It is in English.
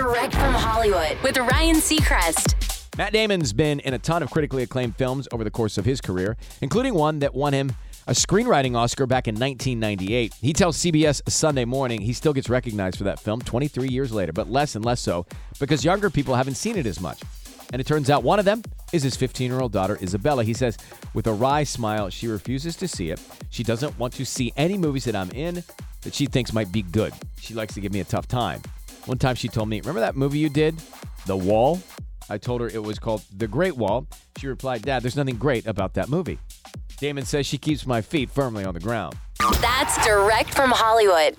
Direct from Hollywood with Ryan Seacrest. Matt Damon's been in a ton of critically acclaimed films over the course of his career, including one that won him a screenwriting Oscar back in 1998. He tells CBS Sunday Morning he still gets recognized for that film 23 years later, but less and less so because younger people haven't seen it as much. And it turns out one of them is his 15 year old daughter, Isabella. He says, with a wry smile, she refuses to see it. She doesn't want to see any movies that I'm in that she thinks might be good. She likes to give me a tough time. One time she told me, Remember that movie you did? The Wall? I told her it was called The Great Wall. She replied, Dad, there's nothing great about that movie. Damon says she keeps my feet firmly on the ground. That's direct from Hollywood.